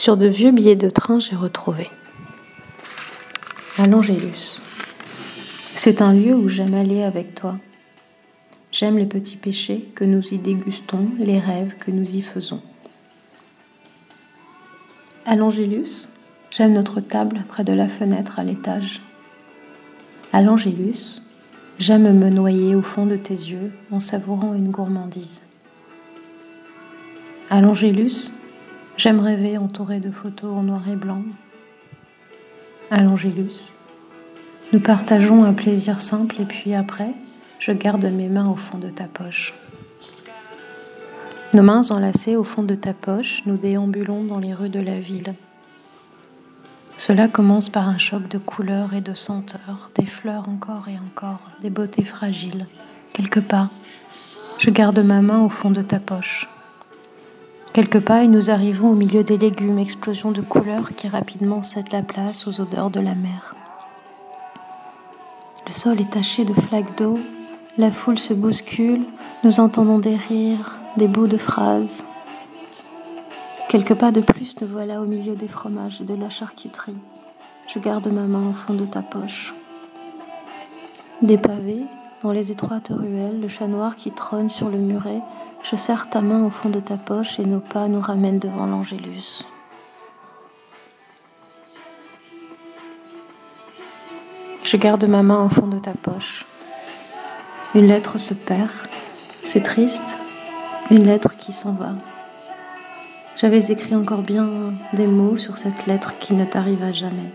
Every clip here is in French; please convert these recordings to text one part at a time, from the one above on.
Sur de vieux billets de train, j'ai retrouvé. À. C'est un lieu où j'aime aller avec toi. J'aime les petits péchés que nous y dégustons, les rêves que nous y faisons. À j'aime notre table près de la fenêtre à l'étage. À j'aime me noyer au fond de tes yeux en savourant une gourmandise. À j'aime rêver entouré de photos en noir et blanc. À l'Angélus, nous partageons un plaisir simple et puis après, je garde mes mains au fond de ta poche. Nos mains enlacées au fond de ta poche, nous déambulons dans les rues de la ville. Cela commence par un choc de couleurs et de senteurs, des fleurs encore et encore, des beautés fragiles. Quelques pas, je garde ma main au fond de ta poche. Quelques pas et nous arrivons au milieu des légumes, explosion de couleurs qui rapidement cèdent la place aux odeurs de la mer. Le sol est taché de flaques d'eau, la foule se bouscule, nous entendons des rires, des bouts de phrases. Quelques pas de plus, nous voilà au milieu des fromages et de la charcuterie. Je garde ma main au fond de ta poche. Des pavés, dans les étroites ruelles, le chat noir qui trône sur le muret, je serre ta main au fond de ta poche et nos pas nous ramènent devant l'Angélus. Je garde ma main au fond de ta poche. Une lettre se perd. C'est triste. Une lettre qui s'en va. J'avais écrit encore bien des mots sur cette lettre qui ne t'arriva jamais.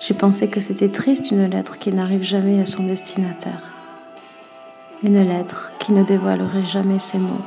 J'ai pensé que c'était triste une lettre qui n'arrive jamais à son destinataire une lettre qui ne dévoilerait jamais ses mots.